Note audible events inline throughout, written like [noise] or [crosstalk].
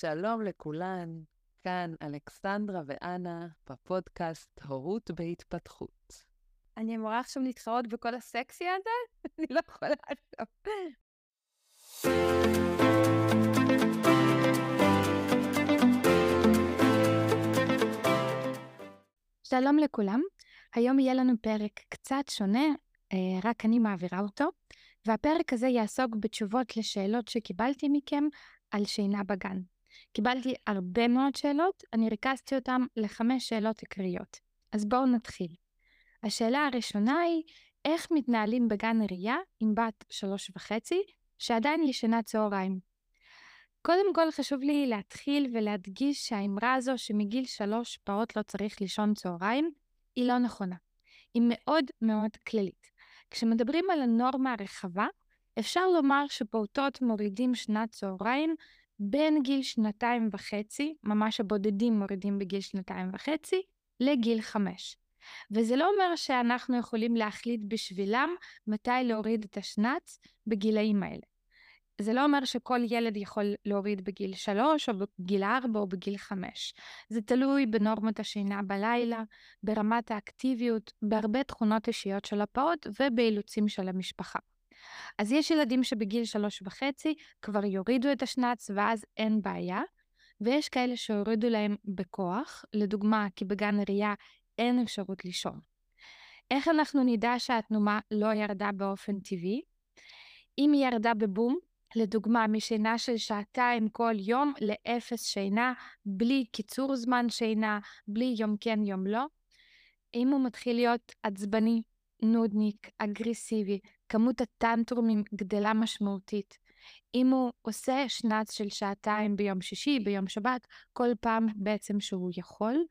שלום לכולן, כאן אלכסנדרה ואנה בפודקאסט הורות בהתפתחות. אני אמורה עכשיו להתחרות בכל הסקסי הזה? [laughs] אני לא יכולה עכשיו. שלום לכולם, היום יהיה לנו פרק קצת שונה, אה, רק אני מעבירה אותו, והפרק הזה יעסוק בתשובות לשאלות שקיבלתי מכם על שינה בגן. קיבלתי הרבה מאוד שאלות, אני ריכזתי אותן לחמש שאלות עיקריות. אז בואו נתחיל. השאלה הראשונה היא, איך מתנהלים בגן עירייה עם בת שלוש וחצי, שעדיין ישנה צהריים? קודם כל חשוב לי להתחיל ולהדגיש שהאמרה הזו שמגיל שלוש פעוט לא צריך לישון צהריים, היא לא נכונה. היא מאוד מאוד כללית. כשמדברים על הנורמה הרחבה, אפשר לומר שפעוטות מורידים שנת צהריים בין גיל שנתיים וחצי, ממש הבודדים מורידים בגיל שנתיים וחצי, לגיל חמש. וזה לא אומר שאנחנו יכולים להחליט בשבילם מתי להוריד את השנץ בגילאים האלה. זה לא אומר שכל ילד יכול להוריד בגיל שלוש, או בגיל ארבע, או בגיל חמש. זה תלוי בנורמות השינה בלילה, ברמת האקטיביות, בהרבה תכונות אישיות של הפעוט ובאילוצים של המשפחה. אז יש ילדים שבגיל שלוש וחצי כבר יורידו את השנץ ואז אין בעיה, ויש כאלה שהורידו להם בכוח, לדוגמה, כי בגן עירייה אין אפשרות לישון. איך אנחנו נדע שהתנומה לא ירדה באופן טבעי? אם היא ירדה בבום, לדוגמה, משינה של שעתיים כל יום לאפס שינה, בלי קיצור זמן שינה, בלי יום כן יום לא. אם הוא מתחיל להיות עצבני, נודניק, אגרסיבי, כמות הטנטרומים גדלה משמעותית. אם הוא עושה שנץ של שעתיים ביום שישי, ביום שבת, כל פעם בעצם שהוא יכול,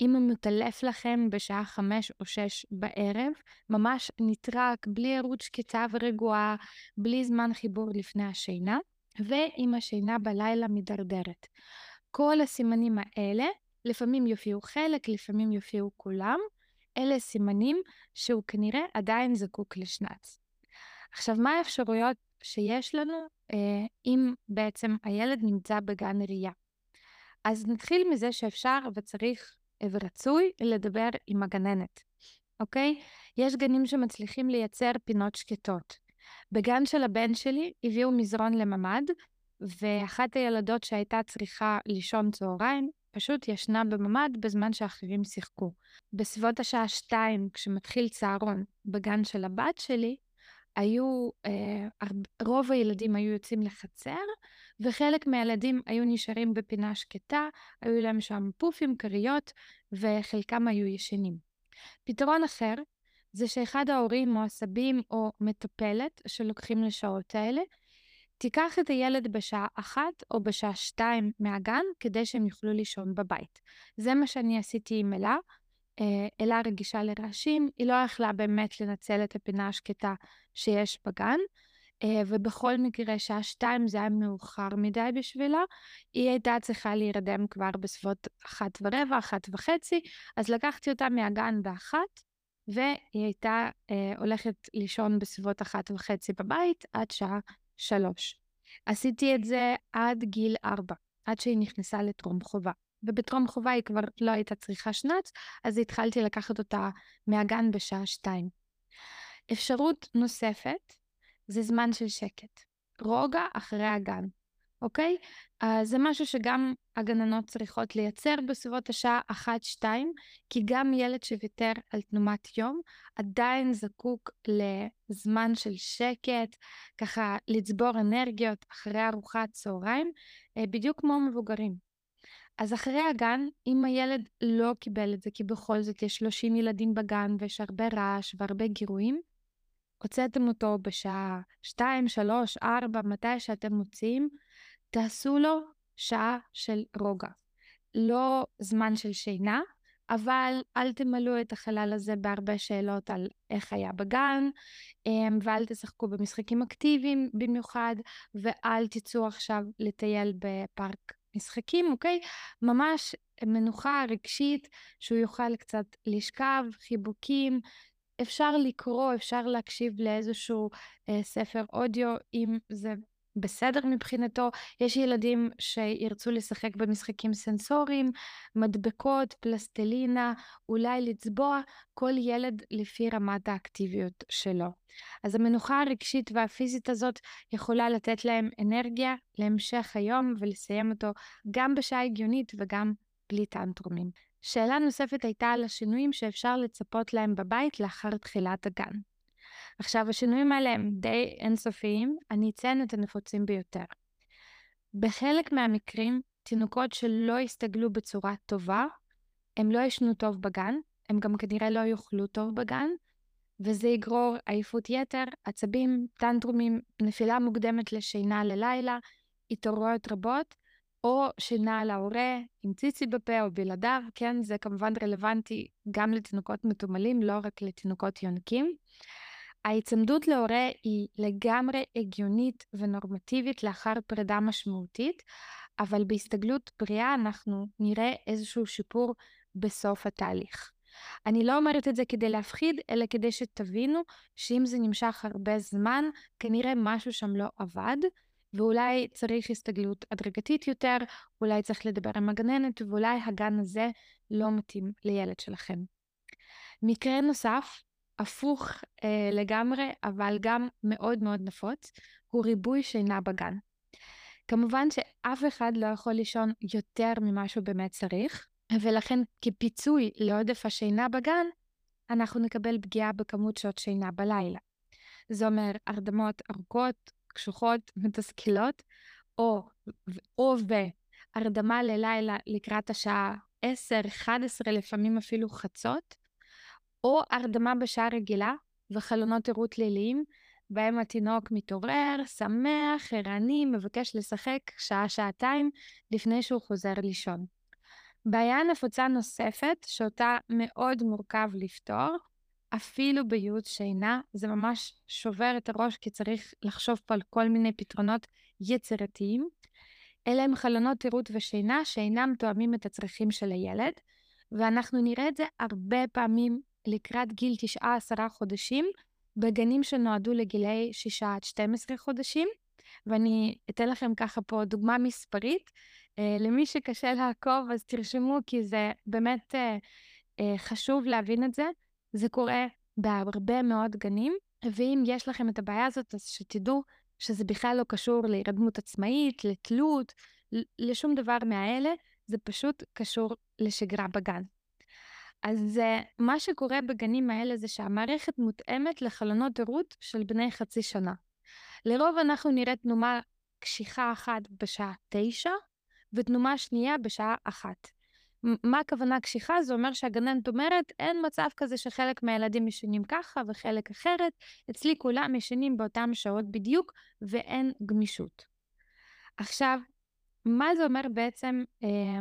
אם הוא מתעלף לכם בשעה חמש או שש בערב, ממש נטרק, בלי ערות שקטה ורגועה, בלי זמן חיבור לפני השינה, ואם השינה בלילה מידרדרת. כל הסימנים האלה, לפעמים יופיעו חלק, לפעמים יופיעו כולם, אלה סימנים שהוא כנראה עדיין זקוק לשנץ. עכשיו, מה האפשרויות שיש לנו אה, אם בעצם הילד נמצא בגן ראייה? אז נתחיל מזה שאפשר וצריך ורצוי לדבר עם הגננת, אוקיי? יש גנים שמצליחים לייצר פינות שקטות. בגן של הבן שלי הביאו מזרון לממ"ד, ואחת הילדות שהייתה צריכה לישון צהריים, פשוט ישנה בממ"ד בזמן שאחרים שיחקו. בסביבות השעה שתיים, כשמתחיל צהרון בגן של הבת שלי, היו, אה, רוב הילדים היו יוצאים לחצר, וחלק מהילדים היו נשארים בפינה שקטה, היו להם שם פופים, כריות, וחלקם היו ישנים. פתרון אחר זה שאחד ההורים או הסבים או מטפלת שלוקחים לשעות האלה, תיקח את הילד בשעה אחת או בשעה שתיים מהגן כדי שהם יוכלו לישון בבית. זה מה שאני עשיתי עם אלה. אה, אלה רגישה לרעשים, היא לא יכלה באמת לנצל את הפינה השקטה שיש בגן, אה, ובכל מקרה שעה שתיים זה היה מאוחר מדי בשבילה, היא הייתה צריכה להירדם כבר בסביבות אחת ורבע, אחת וחצי, אז לקחתי אותה מהגן באחת, והיא הייתה אה, הולכת לישון בסביבות אחת וחצי בבית עד שעה שלוש. עשיתי את זה עד גיל ארבע, עד שהיא נכנסה לטרום חובה. ובטרום חובה היא כבר לא הייתה צריכה שנץ, אז התחלתי לקחת אותה מהגן בשעה שתיים. אפשרות נוספת זה זמן של שקט. רוגע אחרי הגן, אוקיי? Uh, זה משהו שגם הגננות צריכות לייצר בסביבות השעה 1-2, כי גם ילד שוויתר על תנומת יום עדיין זקוק לזמן של שקט, ככה לצבור אנרגיות אחרי ארוחת צהריים, uh, בדיוק כמו מבוגרים. אז אחרי הגן, אם הילד לא קיבל את זה, כי בכל זאת יש 30 ילדים בגן ויש הרבה רעש והרבה גירויים, הוצאתם אותו בשעה 2, 3, 4, מתי שאתם מוציאים, תעשו לו שעה של רוגע. לא זמן של שינה, אבל אל תמלאו את החלל הזה בהרבה שאלות על איך היה בגן, אמ, ואל תשחקו במשחקים אקטיביים במיוחד, ואל תצאו עכשיו לטייל בפארק משחקים, אוקיי? ממש מנוחה רגשית, שהוא יוכל קצת לשכב, חיבוקים, אפשר לקרוא, אפשר להקשיב לאיזשהו אה, ספר אודיו, אם זה בסדר מבחינתו. יש ילדים שירצו לשחק במשחקים סנסוריים, מדבקות, פלסטלינה, אולי לצבוע, כל ילד לפי רמת האקטיביות שלו. אז המנוחה הרגשית והפיזית הזאת יכולה לתת להם אנרגיה להמשך היום ולסיים אותו גם בשעה הגיונית וגם בלי טנטרומים. שאלה נוספת הייתה על השינויים שאפשר לצפות להם בבית לאחר תחילת הגן. עכשיו, השינויים האלה הם די אינסופיים, אני אציין את הנפוצים ביותר. בחלק מהמקרים, תינוקות שלא הסתגלו בצורה טובה, הם לא ישנו טוב בגן, הם גם כנראה לא יאכלו טוב בגן, וזה יגרור עייפות יתר, עצבים, טנטרומים, נפילה מוקדמת לשינה ללילה, התעוררויות רבות, או שינה על ההורה עם ציצי בפה או בלעדיו, כן, זה כמובן רלוונטי גם לתינוקות מתומלים, לא רק לתינוקות יונקים. ההיצמדות להורה היא לגמרי הגיונית ונורמטיבית לאחר פרידה משמעותית, אבל בהסתגלות בריאה אנחנו נראה איזשהו שיפור בסוף התהליך. אני לא אומרת את זה כדי להפחיד, אלא כדי שתבינו שאם זה נמשך הרבה זמן, כנראה משהו שם לא עבד, ואולי צריך הסתגלות הדרגתית יותר, אולי צריך לדבר עם הגננת, ואולי הגן הזה לא מתאים לילד שלכם. מקרה נוסף הפוך אה, לגמרי, אבל גם מאוד מאוד נפוץ, הוא ריבוי שינה בגן. כמובן שאף אחד לא יכול לישון יותר ממה שהוא באמת צריך, ולכן כפיצוי לעודף השינה בגן, אנחנו נקבל פגיעה בכמות שעות שינה בלילה. זה אומר הרדמות ארוכות, קשוחות, [laughs] מתסכלות, או, או והרדמה ללילה לקראת השעה 10, 11, לפעמים אפילו חצות, או הרדמה בשעה רגילה וחלונות ערות ליליים, בהם התינוק מתעורר, שמח, ערני, מבקש לשחק שעה-שעתיים לפני שהוא חוזר לישון. בעיה נפוצה נוספת, שאותה מאוד מורכב לפתור, אפילו בייעוץ שינה, זה ממש שובר את הראש כי צריך לחשוב פה על כל מיני פתרונות יצירתיים. אלה הם חלונות ערות ושינה שאינם תואמים את הצרכים של הילד, ואנחנו נראה את זה הרבה פעמים לקראת גיל 9-10 חודשים, בגנים שנועדו לגילאי 6 עד 12 חודשים, ואני אתן לכם ככה פה דוגמה מספרית. אה, למי שקשה לעקוב, אז תרשמו, כי זה באמת אה, אה, חשוב להבין את זה. זה קורה בהרבה מאוד גנים, ואם יש לכם את הבעיה הזאת, אז שתדעו שזה בכלל לא קשור להירדמות עצמאית, לתלות, לשום דבר מהאלה, זה פשוט קשור לשגרה בגן. אז מה שקורה בגנים האלה זה שהמערכת מותאמת לחלונות ערות של בני חצי שנה. לרוב אנחנו נראה תנומה קשיחה אחת בשעה תשע, ותנומה שנייה בשעה אחת. מה הכוונה קשיחה? זה אומר שהגננת אומרת, אין מצב כזה שחלק מהילדים ישנים ככה וחלק אחרת, אצלי כולם ישנים באותן שעות בדיוק, ואין גמישות. עכשיו, מה זה אומר בעצם אה,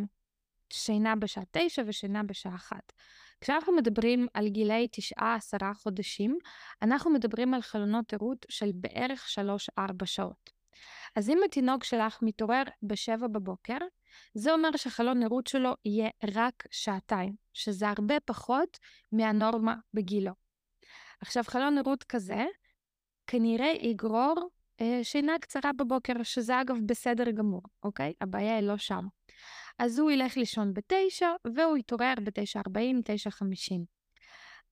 שינה בשעה תשע ושינה בשעה אחת. כשאנחנו מדברים על גילאי תשעה עשרה חודשים, אנחנו מדברים על חלונות ערות של בערך שלוש-ארבע שעות. אז אם התינוק שלך מתעורר בשבע בבוקר, זה אומר שחלון ערות שלו יהיה רק שעתיים, שזה הרבה פחות מהנורמה בגילו. עכשיו, חלון ערות כזה כנראה יגרור אה, שינה קצרה בבוקר, שזה אגב בסדר גמור, אוקיי? הבעיה היא לא שם. אז הוא ילך לישון בתשע, והוא יתעורר בתשע ארבעים, תשע חמישים.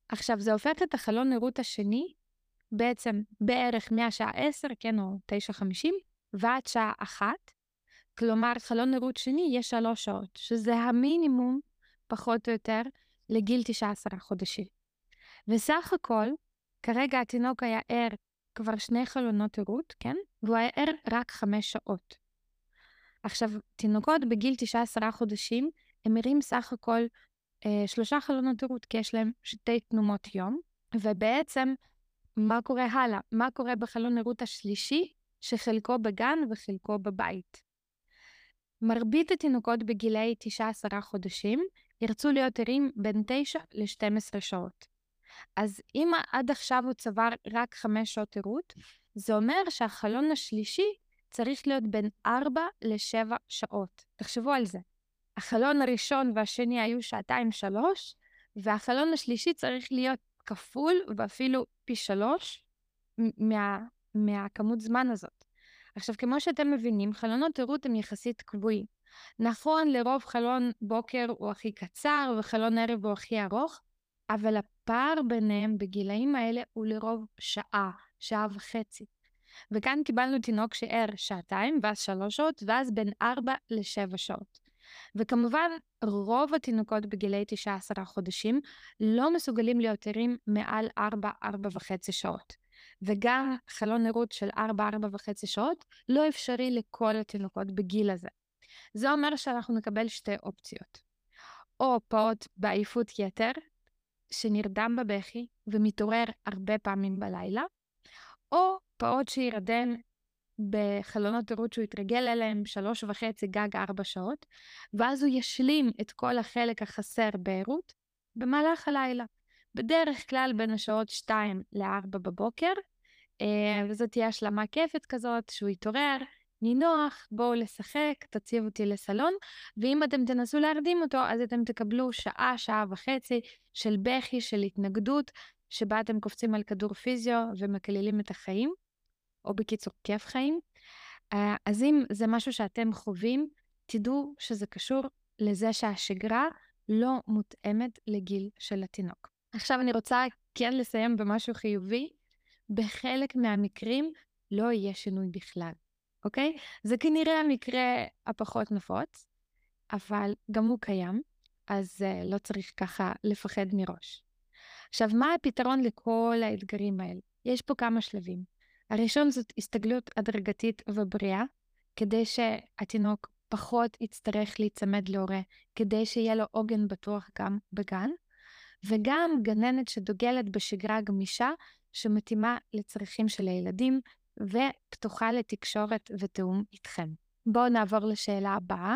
עכשיו, זה הופך את החלון נרות השני, בעצם בערך מהשעה עשר, כן, או תשע חמישים, ועד שעה אחת. כלומר, חלון נרות שני יהיה שלוש שעות, שזה המינימום, פחות או יותר, לגיל תשע עשרה חודשים. וסך הכל, כרגע התינוק היה ער כבר שני חלונות ערות, כן? והוא היה ער רק חמש שעות. עכשיו, תינוקות בגיל 9-10 חודשים, הם מרים סך הכל אה, שלושה חלונות ערות, כי יש להם שתי תנומות יום, ובעצם, מה קורה הלאה? מה קורה בחלון ערות השלישי, שחלקו בגן וחלקו בבית? מרבית התינוקות בגילאי 9-10 חודשים ירצו להיות ערים בין 9 ל-12 שעות. אז אם עד עכשיו הוא צבר רק 5 שעות ערות, זה אומר שהחלון השלישי צריך להיות בין 4 ל-7 שעות. תחשבו על זה. החלון הראשון והשני היו שעתיים-שלוש, והחלון השלישי צריך להיות כפול ואפילו פי שלוש מה, מהכמות זמן הזאת. עכשיו, כמו שאתם מבינים, חלונות ערות הם יחסית קבועים. נכון, לרוב חלון בוקר הוא הכי קצר וחלון ערב הוא הכי ארוך, אבל הפער ביניהם בגילאים האלה הוא לרוב שעה, שעה וחצי. וכאן קיבלנו תינוק שער שעתיים, ואז שלוש שעות, ואז בין ארבע לשבע שעות. וכמובן, רוב התינוקות בגילי 19 חודשים לא מסוגלים להיות ערים מעל 4-4 וחצי שעות. וגם חלון ערות של 4-4 וחצי שעות לא אפשרי לכל התינוקות בגיל הזה. זה אומר שאנחנו נקבל שתי אופציות. או פעוט בעייפות יתר, שנרדם בבכי ומתעורר הרבה פעמים בלילה, או פעוט שירדם בחלונות ערות שהוא יתרגל אליהם שלוש וחצי, גג ארבע שעות, ואז הוא ישלים את כל החלק החסר בערות במהלך הלילה. בדרך כלל בין השעות שתיים לארבע בבוקר, אה, וזאת תהיה השלמה כיפת כזאת, שהוא יתעורר, נינוח, בואו לשחק, תציב אותי לסלון, ואם אתם תנסו להרדים אותו, אז אתם תקבלו שעה, שעה וחצי של בכי, של התנגדות, שבה אתם קופצים על כדור פיזיו ומקללים את החיים. או בקיצור, כיף חיים. אה, אז אם זה משהו שאתם חווים, תדעו שזה קשור לזה שהשגרה לא מותאמת לגיל של התינוק. עכשיו אני רוצה כן לסיים במשהו חיובי. בחלק מהמקרים לא יהיה שינוי בכלל, אוקיי? זה כנראה המקרה הפחות נפוץ, אבל גם הוא קיים, אז uh, לא צריך ככה לפחד מראש. עכשיו, מה הפתרון לכל האתגרים האלה? יש פה כמה שלבים. הראשון זאת הסתגלות הדרגתית ובריאה, כדי שהתינוק פחות יצטרך להיצמד להורה, כדי שיהיה לו עוגן בטוח גם בגן, וגם גננת שדוגלת בשגרה גמישה שמתאימה לצרכים של הילדים ופתוחה לתקשורת ותיאום איתכם. בואו נעבור לשאלה הבאה.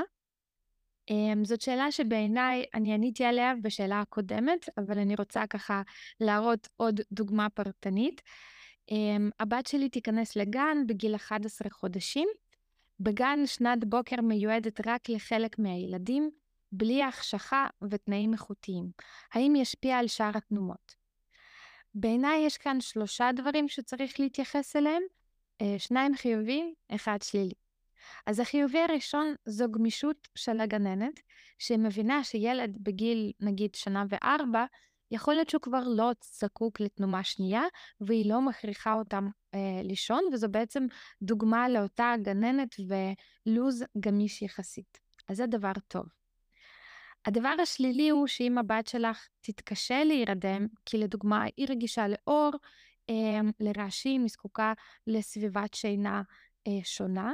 Um, זאת שאלה שבעיניי אני עניתי עליה בשאלה הקודמת, אבל אני רוצה ככה להראות עוד דוגמה פרטנית. Um, הבת שלי תיכנס לגן בגיל 11 חודשים. בגן שנת בוקר מיועדת רק לחלק מהילדים, בלי החשכה ותנאים איכותיים. האם ישפיע על שאר התנומות? בעיניי יש כאן שלושה דברים שצריך להתייחס אליהם, uh, שניים חיוביים, אחד שלילי. אז החיובי הראשון זו גמישות של הגננת, שמבינה שילד בגיל נגיד שנה וארבע יכול להיות שהוא כבר לא זקוק לתנומה שנייה, והיא לא מכריחה אותם אה, לישון, וזו בעצם דוגמה לאותה גננת ולוז גמיש יחסית. אז זה דבר טוב. הדבר השלילי הוא שאם הבת שלך תתקשה להירדם, כי לדוגמה היא רגישה לאור, אה, לרעשים, היא זקוקה לסביבת שינה אה, שונה,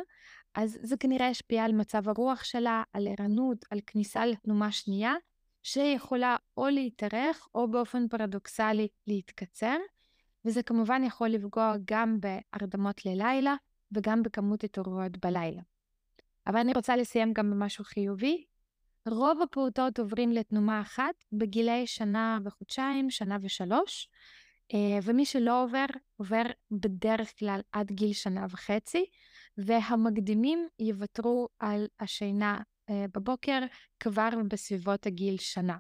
אז זה כנראה ישפיע על מצב הרוח שלה, על ערנות, על כניסה לתנומה שנייה, שיכולה או להתארך או באופן פרדוקסלי להתקצר, וזה כמובן יכול לפגוע גם בהרדמות ללילה וגם בכמות התעוררויות בלילה. אבל אני רוצה לסיים גם במשהו חיובי. רוב הפעוטות עוברים לתנומה אחת בגילי שנה וחודשיים, שנה ושלוש, אה, ומי שלא עובר, עובר בדרך כלל עד גיל שנה וחצי, והמקדימים יוותרו על השינה בבוקר כבר בסביבות הגיל שנה.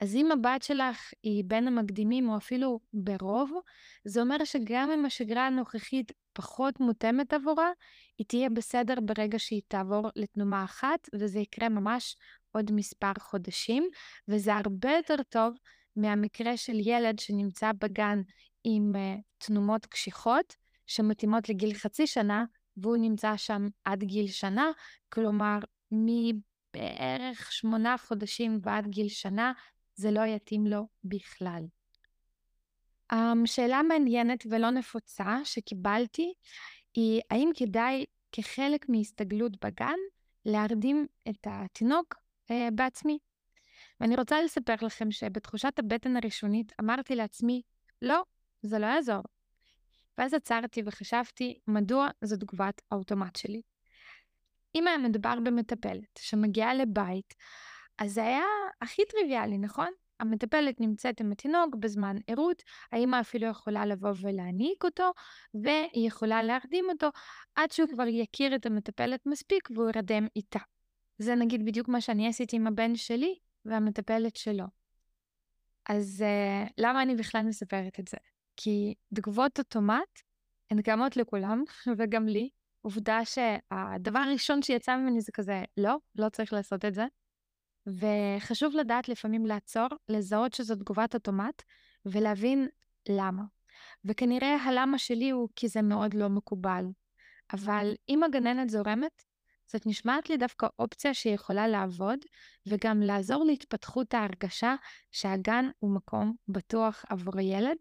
אז אם הבת שלך היא בין המקדימים או אפילו ברוב, זה אומר שגם אם השגרה הנוכחית פחות מותאמת עבורה, היא תהיה בסדר ברגע שהיא תעבור לתנומה אחת, וזה יקרה ממש עוד מספר חודשים, וזה הרבה יותר טוב מהמקרה של ילד שנמצא בגן עם uh, תנומות קשיחות, שמתאימות לגיל חצי שנה, והוא נמצא שם עד גיל שנה, כלומר מבערך שמונה חודשים ועד גיל שנה, זה לא יתאים לו בכלל. Um, שאלה מעניינת ולא נפוצה שקיבלתי היא האם כדאי כחלק מהסתגלות בגן להרדים את התינוק uh, בעצמי. ואני רוצה לספר לכם שבתחושת הבטן הראשונית אמרתי לעצמי, לא, זה לא יעזור. ואז עצרתי וחשבתי מדוע זו תגובת האוטומט שלי. אם היה מדובר במטפלת שמגיעה לבית, אז זה היה הכי טריוויאלי, נכון? המטפלת נמצאת עם התינוק בזמן ערות, האמא אפילו יכולה לבוא ולהעניק אותו, והיא יכולה להרדים אותו עד שהוא כבר יכיר את המטפלת מספיק והוא ירדם איתה. זה נגיד בדיוק מה שאני עשיתי עם הבן שלי והמטפלת שלו. אז uh, למה אני בכלל מספרת את זה? כי תגובות אוטומט הן קיימות לכולם, [laughs] וגם לי, עובדה שהדבר הראשון שיצא ממני זה כזה, לא, לא צריך לעשות את זה. וחשוב לדעת לפעמים לעצור, לזהות שזו תגובת אוטומט, ולהבין למה. וכנראה הלמה שלי הוא כי זה מאוד לא מקובל. אבל אם הגננת זורמת, זאת נשמעת לי דווקא אופציה שיכולה לעבוד, וגם לעזור להתפתחות ההרגשה שהגן הוא מקום בטוח עבור הילד,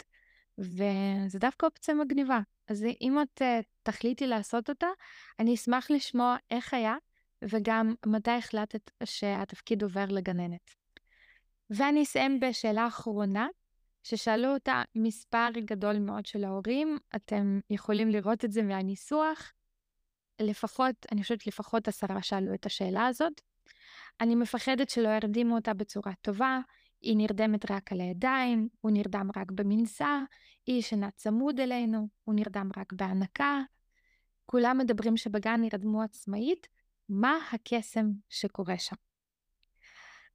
וזה דווקא אופציה מגניבה. אז אם את uh, תחליטי לעשות אותה, אני אשמח לשמוע איך היה, וגם מתי החלטת שהתפקיד עובר לגננת. ואני אסיים בשאלה אחרונה, ששאלו אותה מספר גדול מאוד של ההורים, אתם יכולים לראות את זה מהניסוח. לפחות, אני חושבת לפחות עשרה שאלו את השאלה הזאת. אני מפחדת שלא ירדימו אותה בצורה טובה, היא נרדמת רק על הידיים, הוא נרדם רק במנסה, היא ישנה צמוד אלינו, הוא נרדם רק בהנקה. כולם מדברים שבגן ירדמו עצמאית, מה הקסם שקורה שם?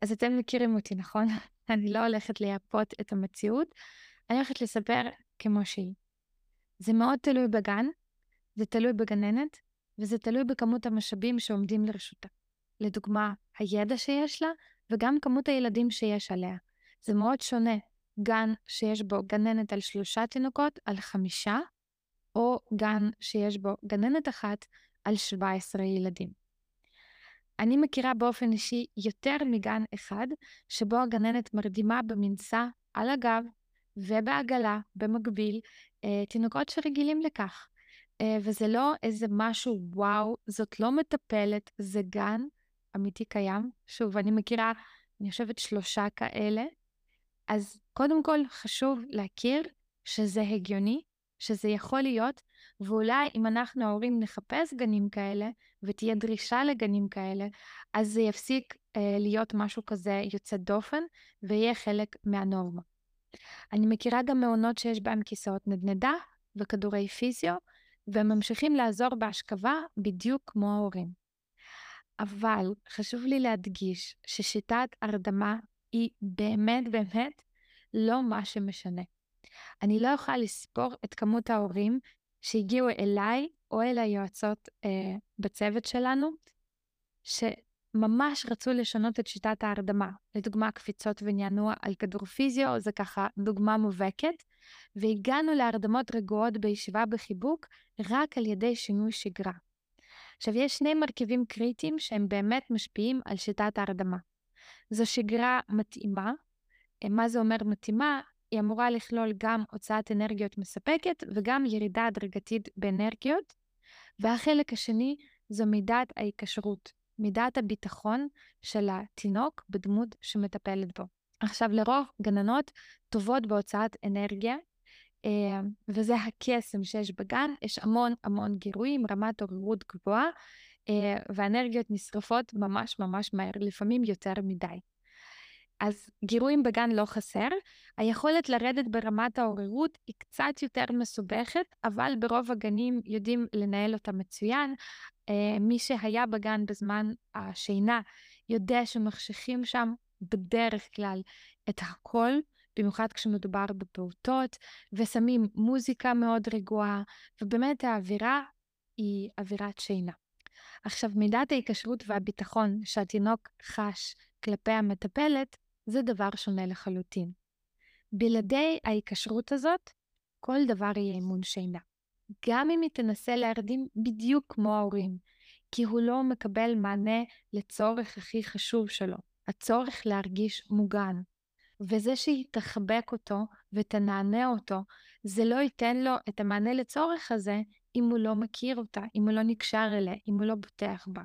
אז אתם מכירים אותי, נכון? [laughs] אני לא הולכת לייפות את המציאות, אני הולכת לספר כמו שהיא. זה מאוד תלוי בגן, זה תלוי בגננת, וזה תלוי בכמות המשאבים שעומדים לרשותה. לדוגמה, הידע שיש לה, וגם כמות הילדים שיש עליה. זה מאוד שונה, גן שיש בו גננת על שלושה תינוקות, על חמישה, או גן שיש בו גננת אחת על 17 ילדים. אני מכירה באופן אישי יותר מגן אחד, שבו הגננת מרדימה במנסה על הגב ובעגלה במקביל אה, תינוקות שרגילים לכך. אה, וזה לא איזה משהו וואו, זאת לא מטפלת, זה גן אמיתי קיים. שוב, אני מכירה, אני חושבת שלושה כאלה. אז קודם כל חשוב להכיר שזה הגיוני, שזה יכול להיות, ואולי אם אנחנו ההורים נחפש גנים כאלה, ותהיה דרישה לגנים כאלה, אז זה יפסיק אה, להיות משהו כזה יוצא דופן, ויהיה חלק מהנורמה. אני מכירה גם מעונות שיש בהם כיסאות נדנדה וכדורי פיזיו, והם ממשיכים לעזור בהשכבה בדיוק כמו ההורים. אבל חשוב לי להדגיש ששיטת הרדמה היא באמת באמת לא מה שמשנה. אני לא יכולה לספור את כמות ההורים שהגיעו אליי או אל היועצות אה, בצוות שלנו, שממש רצו לשנות את שיטת ההרדמה. לדוגמה, קפיצות ונענוע על כדור פיזיו, זה ככה דוגמה מובהקת, והגענו להרדמות רגועות בישיבה בחיבוק רק על ידי שינוי שגרה. עכשיו, יש שני מרכיבים קריטיים שהם באמת משפיעים על שיטת ההרדמה. זו שגרה מתאימה. אה, מה זה אומר מתאימה? היא אמורה לכלול גם הוצאת אנרגיות מספקת וגם ירידה הדרגתית באנרגיות. והחלק השני זו מידת ההיקשרות, מידת הביטחון של התינוק בדמות שמטפלת בו. עכשיו, לרוב גננות טובות בהוצאת אנרגיה, וזה הקסם שיש בגן, יש המון המון גירויים, רמת עוררות גבוהה, אה, והאנרגיות נשרפות ממש ממש מהר, לפעמים יותר מדי. אז גירויים בגן לא חסר, היכולת לרדת ברמת העוררות היא קצת יותר מסובכת, אבל ברוב הגנים יודעים לנהל אותה מצוין. אה, מי שהיה בגן בזמן השינה יודע שמחשיכים שם בדרך כלל את הכל, במיוחד כשמדובר בפעוטות, ושמים מוזיקה מאוד רגועה, ובאמת האווירה היא אווירת שינה. עכשיו, מידת ההיקשרות והביטחון שהתינוק חש כלפי המטפלת, זה דבר שונה לחלוטין. בלעדי ההיקשרות הזאת, כל דבר יהיה אימון שינה. גם אם היא תנסה להרדים בדיוק כמו ההורים, כי הוא לא מקבל מענה לצורך הכי חשוב שלו, הצורך להרגיש מוגן. וזה שהיא תחבק אותו ותנענע אותו, זה לא ייתן לו את המענה לצורך הזה אם הוא לא מכיר אותה, אם הוא לא נקשר אליה, אם הוא לא בוטח בה.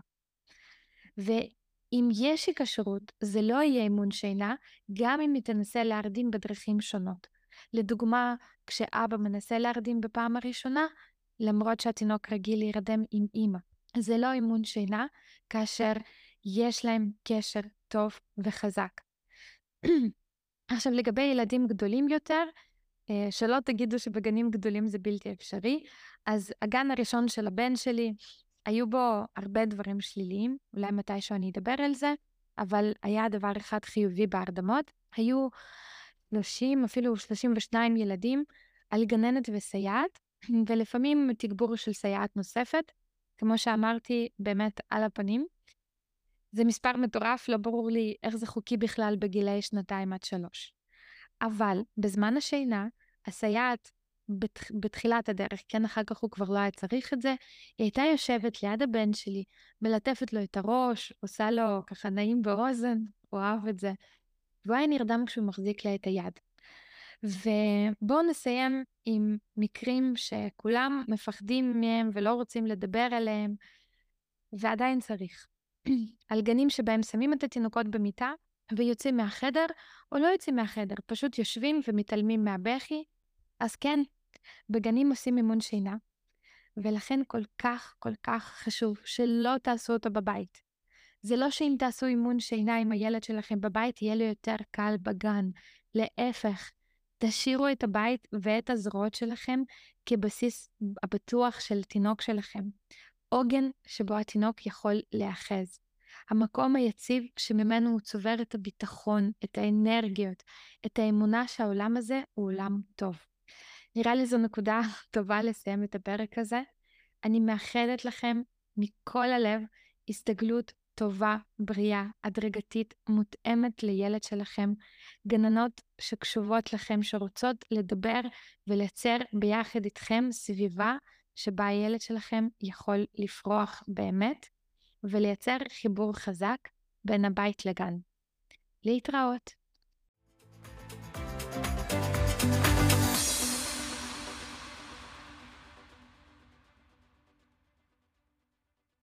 ואם יש היקשרות, זה לא יהיה אימון שינה, גם אם היא תנסה להרדים בדרכים שונות. לדוגמה, כשאבא מנסה להרדים בפעם הראשונה, למרות שהתינוק רגיל להירדם עם אימא. זה לא אימון שינה, כאשר יש להם קשר טוב וחזק. [clears throat] עכשיו, לגבי ילדים גדולים יותר, אה, שלא תגידו שבגנים גדולים זה בלתי אפשרי, אז הגן הראשון של הבן שלי, היו בו הרבה דברים שליליים, אולי מתישהו אני אדבר על זה, אבל היה דבר אחד חיובי בהרדמות. היו 30, אפילו 32 ילדים על גננת וסייעת, [clears throat] ולפעמים תגבור של סייעת נוספת. כמו שאמרתי, באמת על הפנים. זה מספר מטורף, לא ברור לי איך זה חוקי בכלל בגילאי שנתיים עד שלוש. אבל בזמן השינה, הסייעת בתח... בתחילת הדרך, כן, אחר כך הוא כבר לא היה צריך את זה, היא הייתה יושבת ליד הבן שלי, מלטפת לו את הראש, עושה לו ככה נעים באוזן, הוא אהב את זה. והוא היה נרדם כשהוא מחזיק לה את היד. ובואו נסיים עם מקרים שכולם מפחדים מהם ולא רוצים לדבר עליהם, ועדיין צריך. על גנים שבהם שמים את התינוקות במיטה ויוצאים מהחדר, או לא יוצאים מהחדר, פשוט יושבים ומתעלמים מהבכי. אז כן, בגנים עושים אימון שינה, ולכן כל כך כל כך חשוב שלא תעשו אותו בבית. זה לא שאם תעשו אימון שינה עם הילד שלכם בבית, יהיה לו יותר קל בגן. להפך, תשאירו את הבית ואת הזרועות שלכם כבסיס הבטוח של תינוק שלכם. עוגן שבו התינוק יכול להיאחז. המקום היציב שממנו הוא צובר את הביטחון, את האנרגיות, את האמונה שהעולם הזה הוא עולם טוב. נראה לי זו נקודה [laughs] טובה לסיים את הפרק הזה. אני מאחלת לכם מכל הלב הסתגלות טובה, בריאה, הדרגתית, מותאמת לילד שלכם, גננות שקשובות לכם, שרוצות לדבר ולייצר ביחד איתכם סביבה שבה הילד שלכם יכול לפרוח באמת, ולייצר חיבור חזק בין הבית לגן. להתראות.